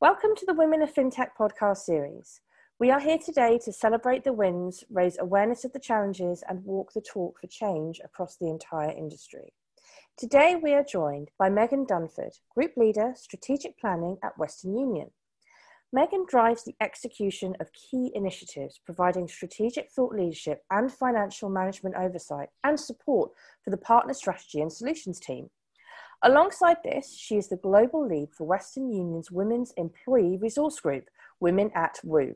Welcome to the Women of FinTech podcast series. We are here today to celebrate the wins, raise awareness of the challenges, and walk the talk for change across the entire industry. Today, we are joined by Megan Dunford, Group Leader, Strategic Planning at Western Union. Megan drives the execution of key initiatives, providing strategic thought leadership and financial management oversight and support for the partner strategy and solutions team. Alongside this, she is the global lead for Western Union's Women's Employee Resource Group, Women at WU.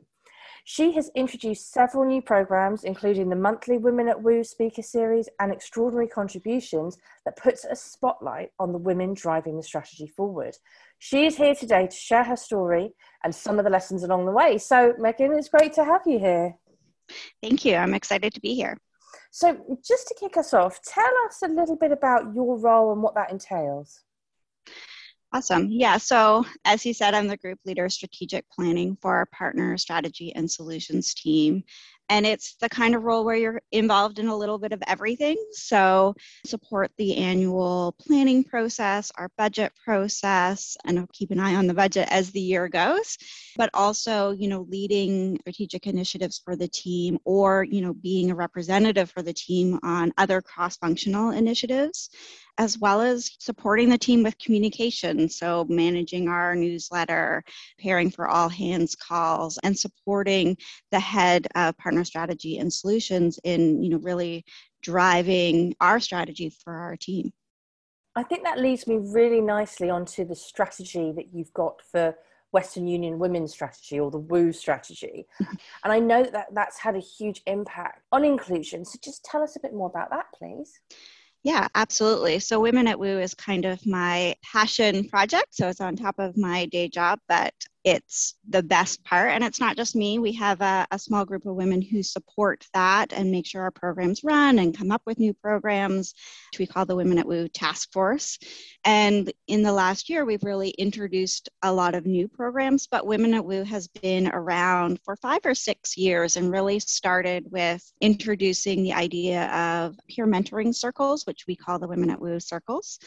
She has introduced several new programs, including the monthly Women at WU speaker series and extraordinary contributions that puts a spotlight on the women driving the strategy forward. She is here today to share her story and some of the lessons along the way. So, Megan, it's great to have you here. Thank you. I'm excited to be here. So, just to kick us off, tell us a little bit about your role and what that entails. Awesome. Yeah. So, as you said, I'm the group leader strategic planning for our partner strategy and solutions team and it's the kind of role where you're involved in a little bit of everything. So support the annual planning process our budget process and keep an eye on the budget as the year goes but also you know leading strategic initiatives for the team or you know being a representative for the team on other cross functional initiatives as well as supporting the team with communication. So, managing our newsletter, preparing for all hands calls, and supporting the head of partner strategy and solutions in, you know, really driving our strategy for our team. I think that leads me really nicely onto the strategy that you've got for Western Union Women's Strategy or the WOO strategy. and I know that that's had a huge impact on inclusion. So just tell us a bit more about that, please. Yeah, absolutely. So, Women at WU is kind of my passion project. So, it's on top of my day job, but it's the best part. And it's not just me. We have a, a, small group of women who support that and make sure our programs run and come up with new programs, which we call the Women at WU Task Force. And in the last year, we've really introduced a lot of new programs, but Women at WU has been around for five or six years and really started with introducing the idea of peer mentoring circles, which we call the Women at WU circles.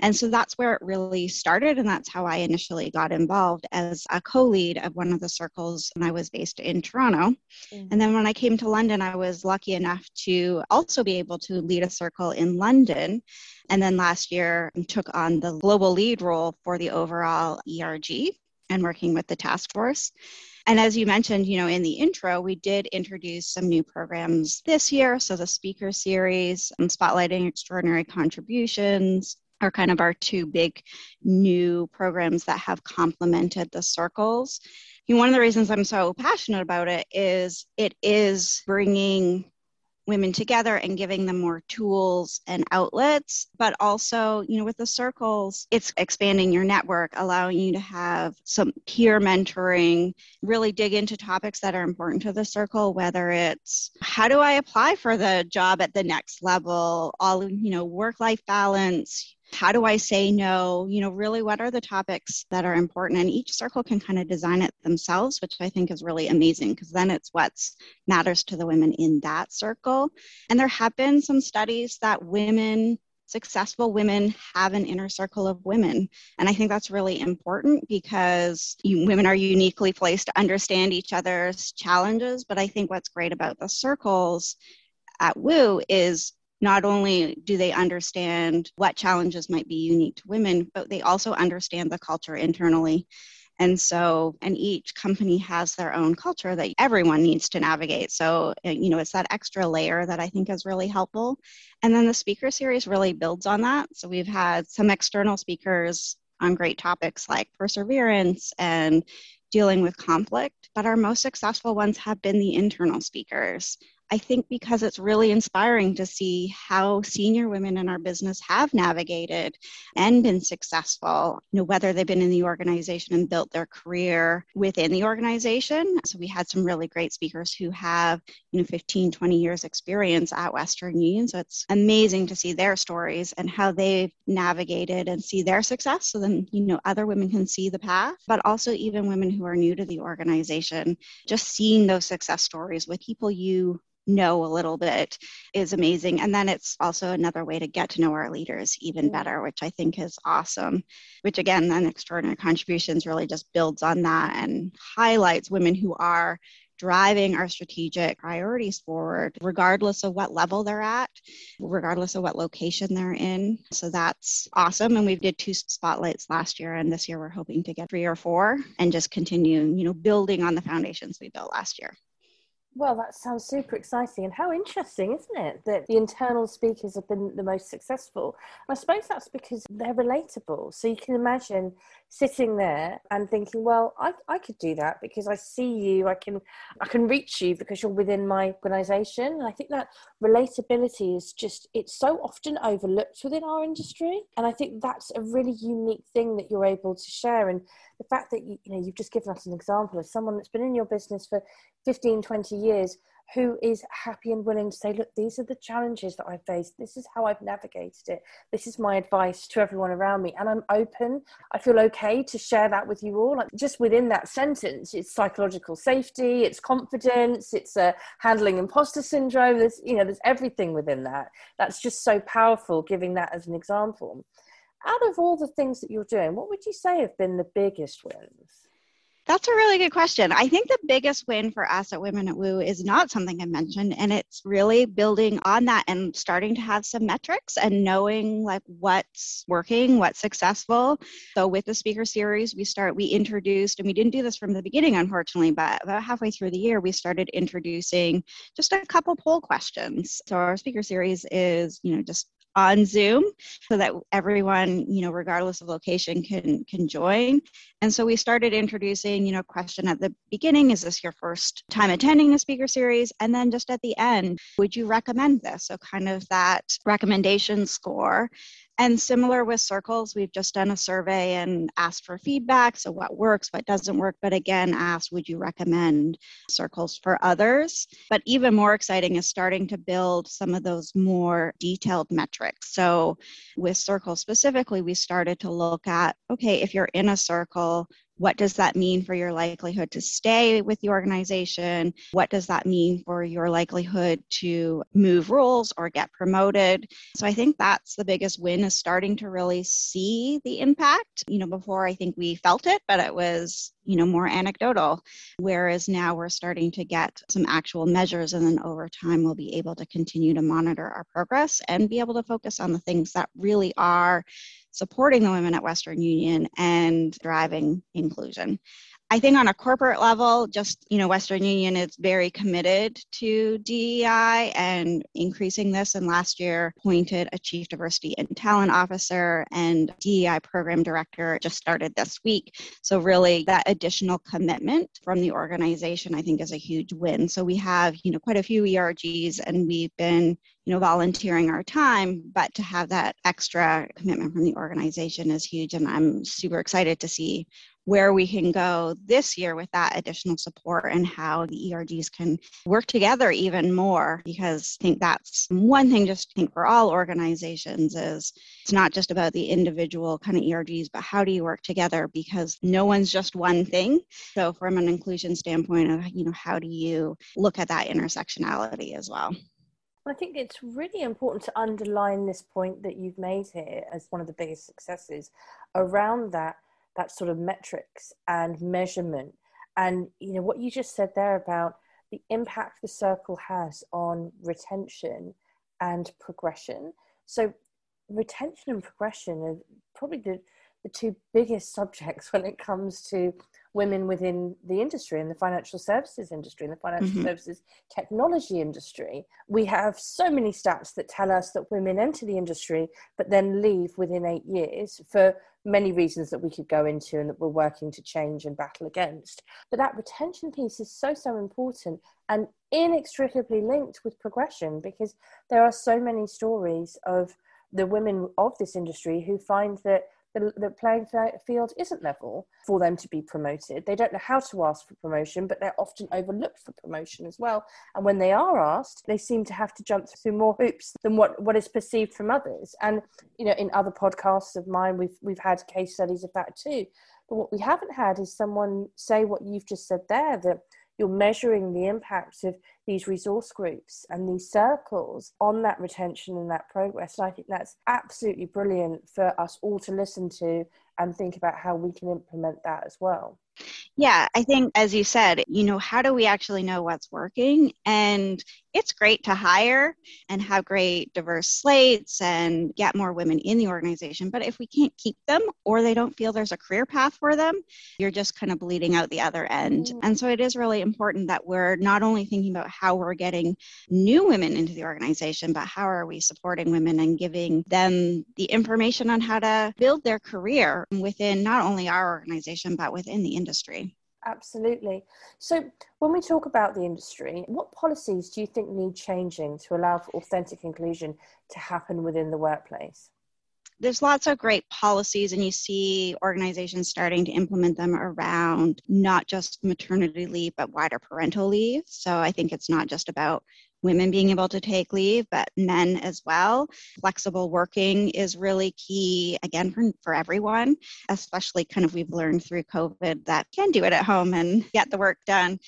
And so that's where it really started. And that's how I initially got involved as a co lead of one of the circles when I was based in Toronto. Mm-hmm. And then when I came to London, I was lucky enough to also be able to lead a circle in London. And then last year, took on the global lead role for the overall ERG and working with the task force. And as you mentioned, you know, in the intro, we did introduce some new programs this year. So the speaker series and spotlighting extraordinary contributions, are kind of our two big new programs that have complemented the circles. And one of the reasons I'm so passionate about it is it is bringing women together and giving them more tools and outlets but also you know with the circles it's expanding your network allowing you to have some peer mentoring really dig into topics that are important to the circle whether it's how do i apply for the job at the next level all you know work life balance how do I say no? You know, really, what are the topics that are important? And each circle can kind of design it themselves, which I think is really amazing because then it's what matters to the women in that circle. And there have been some studies that women successful women have an inner circle of women. And I think that's really important because you, women are uniquely placed to understand each other's challenges. But I think what's great about the circles at Woo is not only do they understand what challenges might be unique to women, but they also understand the culture internally. And so, and each company has their own culture that everyone needs to navigate. So, uh, you know, it's that extra layer that I think is really helpful. And then the speaker series really builds on that. So, we've had some external speakers on great topics like perseverance and dealing with conflict, but our most successful ones have been the internal speakers. I think because it's really inspiring to see how senior women in our business have navigated and been successful, you know, whether they've been in the organization and built their career within the organization. So we had some really great speakers who have, you know, 15, 20 years experience at Western Union. So it's amazing to see their stories and how they've navigated and see their success. So then, you know, other women can see the path, but also even women who are new to the organization, just seeing those success stories with people you know a little bit is amazing. And then it's also another way to get to know our leaders even mm-hmm. better, which I think is awesome. Which again, then extraordinary contributions really just builds on that and highlights women who are driving our strategic priorities forward, regardless of what level they're at, regardless of what location they're in. So that's awesome. And we did two spotlights last year, and this year we're hoping to get three or four and just continue, you know, building on the foundations we built last year. Well, that sounds super exciting. And how interesting, isn't it, that the internal speakers have been the most successful? I suppose that's because they're relatable. So you can imagine sitting there and thinking, well, I, I could do that because I see you, I can I can reach you because you're within my organization. And I think that relatability is just it's so often overlooked within our industry. And I think that's a really unique thing that you're able to share. And the fact that you, you know you've just given us an example of someone that's been in your business for 15 20 years who is happy and willing to say look these are the challenges that i've faced. This is how i've navigated it. This is my advice to everyone around me. And i'm open. I feel okay to share that with you all. Like just within that sentence it's psychological safety it's confidence it's uh, handling imposter syndrome. There's you know there's everything within that. That's just so powerful giving that as an example. Out of all the things that you're doing, what would you say have been the biggest wins? That's a really good question. I think the biggest win for us at Women at Woo is not something I mentioned, and it's really building on that and starting to have some metrics and knowing like what's working, what's successful. So with the speaker series, we start we introduced, and we didn't do this from the beginning, unfortunately, but about halfway through the year, we started introducing just a couple poll questions. So our speaker series is, you know, just on Zoom so that everyone, you know, regardless of location can can join. And so we started introducing, you know, question at the beginning, is this your first time attending the speaker series? And then just at the end, would you recommend this? So kind of that recommendation score. And similar with circles, we've just done a survey and asked for feedback. So, what works, what doesn't work, but again, asked, would you recommend circles for others? But even more exciting is starting to build some of those more detailed metrics. So, with circles specifically, we started to look at okay, if you're in a circle, what does that mean for your likelihood to stay with the organization? What does that mean for your likelihood to move roles or get promoted? So I think that's the biggest win is starting to really see the impact. You know, before I think we felt it, but it was, you know, more anecdotal. Whereas now we're starting to get some actual measures and then over time we'll be able to continue to monitor our progress and be able to focus on the things that really are supporting the women at Western Union and driving inclusion. I think on a corporate level, just, you know, Western Union is very committed to DEI and increasing this. And last year appointed a chief diversity and talent officer and DEI program director just started this week. So really that additional commitment from the organization, I think is a huge win. So we have, you know, quite a few ERGs and we've been you know volunteering our time but to have that extra commitment from the organization is huge and i'm super excited to see where we can go this year with that additional support and how the ERGs can work together even more. Because I think that's one thing just think for all organizations is it's not just about the individual kind of ERGs but how do you work together? Because no one's just one thing. So from an inclusion standpoint of you know how do you look at that intersectionality as well? I think it's really important to underline this point that you've made here as one of the biggest successes around that that sort of metrics and measurement and you know what you just said there about the impact the circle has on retention and progression. So, retention and progression are probably the, the two biggest subjects when it comes to women within the industry in the financial services industry in the financial mm-hmm. services technology industry we have so many stats that tell us that women enter the industry but then leave within eight years for many reasons that we could go into and that we're working to change and battle against. But that retention piece is so so important and inextricably linked with progression because there are so many stories of the women of this industry who find that the, the playing field isn't level for them to be promoted. They don't know how to ask for promotion, but they're often overlooked for promotion as well. And when they are asked, they seem to have to jump through more hoops than what, what is perceived from others. And you know, in other podcasts of mine, we've we've had case studies of that too. But what we haven't had is someone say what you've just said there that you're measuring the impact of these resource groups and these circles on that retention and that progress. And I think that's absolutely brilliant for us all to listen to and think about how we can implement that as well. Yeah, I think, as you said, you know, how do we actually know what's working? And it's great to hire and have great diverse slates and get more women in the organization. But if we can't keep them or they don't feel there's a career path for them, you're just kind of bleeding out the other end. Mm-hmm. And so it is really important that we're not only thinking about how we're getting new women into the organization, but how are we supporting women and giving them the information on how to build their career within not only our organization, but within the industry. Absolutely. So, when we talk about the industry, what policies do you think need changing to allow for authentic inclusion to happen within the workplace? There's lots of great policies, and you see organizations starting to implement them around not just maternity leave, but wider parental leave. So, I think it's not just about women being able to take leave, but men as well. Flexible working is really key, again, for, for everyone, especially kind of we've learned through COVID that can do it at home and get the work done.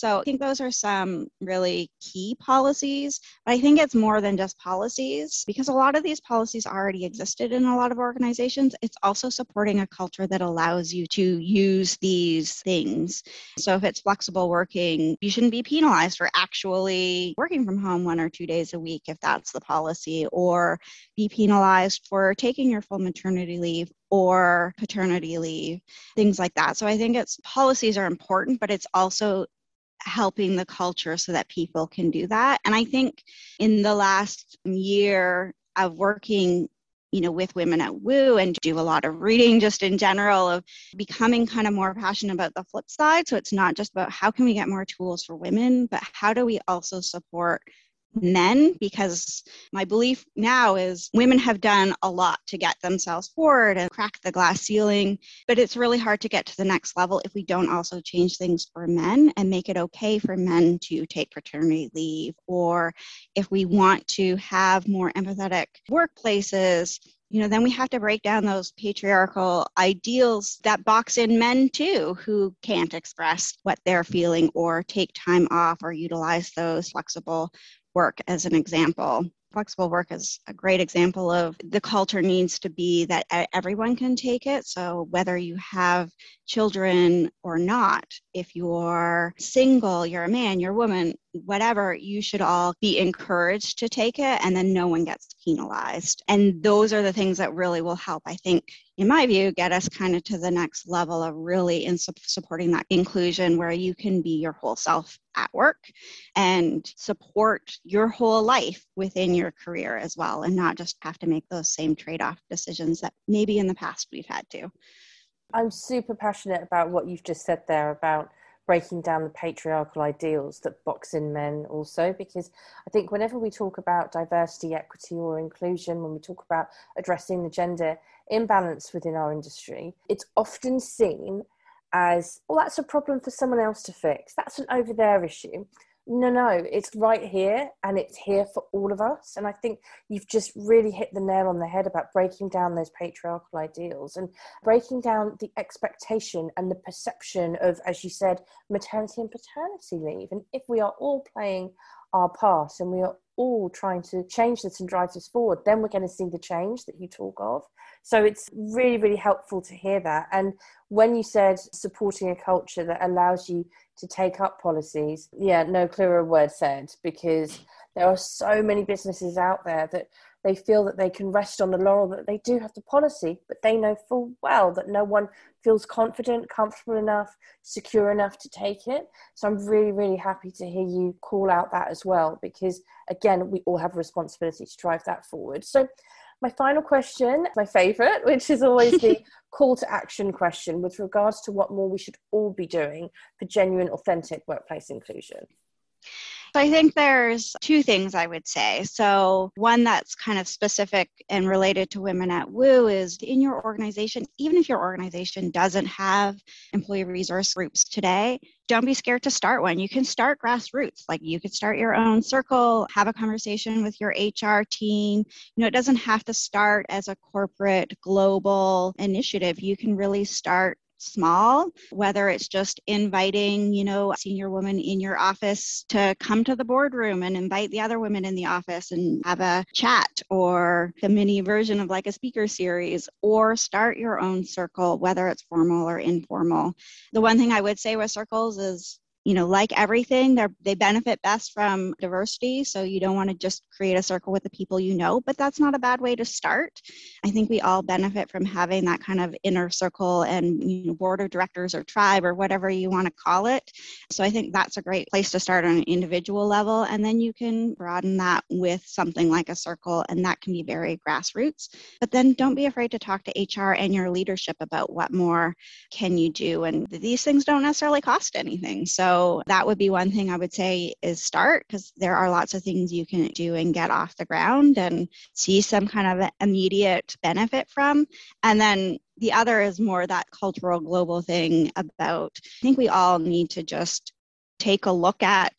So I think those are some really key policies. But I think it's more than just policies because a lot of these policies already existed in a lot of organizations. It's also supporting a culture that allows you to use these things. So if it's flexible working, you shouldn't be penalized for actually working from home one or two days a week if that's the policy, or be penalized for taking your full maternity leave or paternity leave, things like that. So I think it's policies are important, but it's also helping the culture so that people can do that. And I think in the last year of working you know with women at woo and do a lot of reading just in general of becoming kind of more passionate about the flip side so it's not just about how can we get more tools for women but how do we also support men because my belief now is women have done a lot to get themselves forward and crack the glass ceiling but it's really hard to get to the next level if we don't also change things for men and make it okay for men to take paternity leave. Or if we want to have more empathetic workplaces you know, then we have to break down those patriarchal ideals that box in men too, who can't express what they're feeling or take time off or utilize those flexible work as an example. Flexible work is a great example of the culture needs to be that everyone can take it. So, whether you have children or not, if you're single, you're a man, you're a woman, whatever, you should all be encouraged to take it and then no one gets penalized. And those are the things that really will help, I think, in my view, get us kind of to the next level of really in su- supporting that inclusion where you can be your whole self at work and support your whole life within your career as well and not just have to make those same trade-off decisions that maybe in the past we've had to. I'm super passionate about what you've just said there about breaking down the patriarchal ideals that box in men also because i think whenever we talk about diversity equity or inclusion when we talk about addressing the gender imbalance within our industry it's often seen as well that's a problem for someone else to fix. That's an over there issue no no it's right here and it's here for all of us and i think you've just really hit the nail on the head about breaking down those patriarchal ideals and breaking down the expectation and the perception of as you said maternity and paternity leave and if we are all playing our part and we are all trying to change this and drive this forward, then we're going to see the change that you talk of. So it's really, really helpful to hear that. And when you said supporting a culture that allows you to take up policies, yeah, no clearer word said, because there are so many businesses out there that they feel that they can rest on the laurel that they do have the policy, but they know full well that no one feels confident, comfortable enough, secure enough to take it. So I'm really, really happy to hear you call out that as well, because again, we all have a responsibility to drive that forward. So my final question, my favorite, which is always the call to action question with regards to what more we should all be doing for genuine, authentic workplace inclusion. So I think there's two things I would say. So, one that's kind of specific and related to women at WU is in your organization, even if your organization doesn't have employee resource groups today, don't be scared to start one. You can start grassroots. Like you could start your own circle, have a conversation with your HR team. You know, it doesn't have to start as a corporate global initiative. You can really start small, whether it's just inviting, you know, a senior woman in your office to come to the boardroom and invite the other women in the office and have a chat or a mini version of like a speaker series or start your own circle, whether it's formal or informal. The one thing I would say with circles is you know, like everything, they they benefit best from diversity. So you don't want to just create a circle with the people you know, but that's not a bad way to start. I think we all benefit from having that kind of inner circle and you know, board of directors or tribe or whatever you want to call it. So I think that's a great place to start on an individual level, and then you can broaden that with something like a circle, and that can be very grassroots. But then don't be afraid to talk to HR and your leadership about what more can you do, and these things don't necessarily cost anything. So that would be one thing I would say is start because there are lots of things you can do and get off the ground and see some kind of immediate benefit from. And then the other is more that cultural global thing about I think we all need to just take a look at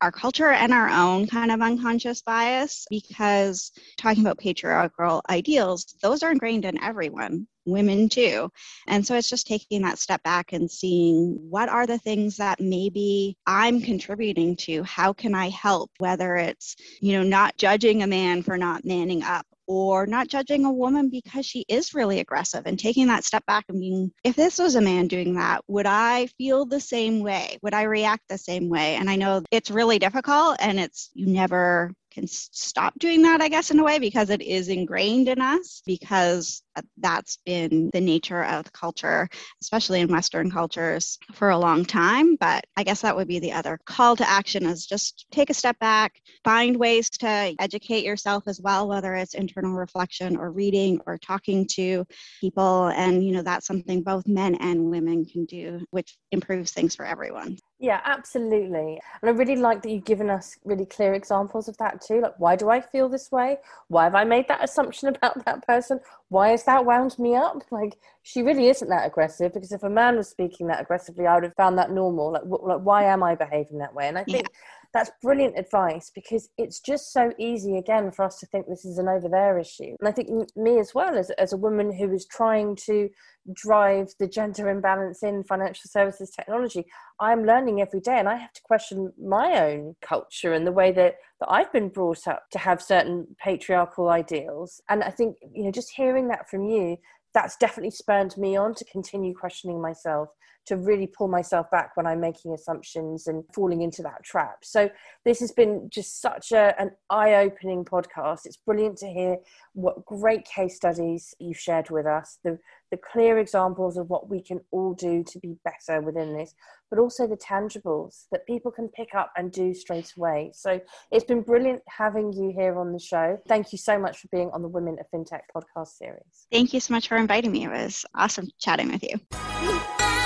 our culture and our own kind of unconscious bias because talking about patriarchal ideals, those are ingrained in everyone, women too. And so it's just taking that step back and seeing what are the things that maybe I'm contributing to? How can I help? Whether it's, you know, not judging a man for not manning up or not judging a woman because she is really aggressive and taking that step back and being, if this was a man doing that, would I feel the same way? Would I react the same way? And I know it's really difficult and it's, you never can stop doing that, I guess, in a way, because it is ingrained in us, because uh, that's been the nature of culture, especially in Western cultures, for a long time. But I guess that would be the other call to action is just take a step back, find ways to educate yourself as well, whether it's internal reflection or reading or talking to people. And, you know, that's something both men and women can do, which improves things for everyone. Yeah, absolutely. And I really like that you've given us really clear examples of that too. Like, why do I feel this way? Why have I made that assumption about that person? Why has that wound me up? Like, she really isn't that aggressive because if a man was speaking that aggressively, I would have found that normal. Like, like why am I behaving that way? And I think yeah. that's brilliant advice because it's just so easy, again, for us to think this is an over there issue. And I think me as well, as, as a woman who is trying to drive the gender imbalance in financial services technology i'm learning every day and i have to question my own culture and the way that, that i've been brought up to have certain patriarchal ideals. And i think you know just hearing that from you that's definitely spurred me on to continue questioning myself to really pull myself back when I'm making assumptions and falling into that trap. So this has been just such a, an eye-opening podcast. It's brilliant to hear what great case studies you've shared with us, the the clear examples of what we can all do to be better within this, but also the tangibles that people can pick up and do straight away. So it's been brilliant having you here on the show. Thank you so much for being on the Women of FinTech podcast series. Thank you so much for inviting me. It was awesome chatting with you.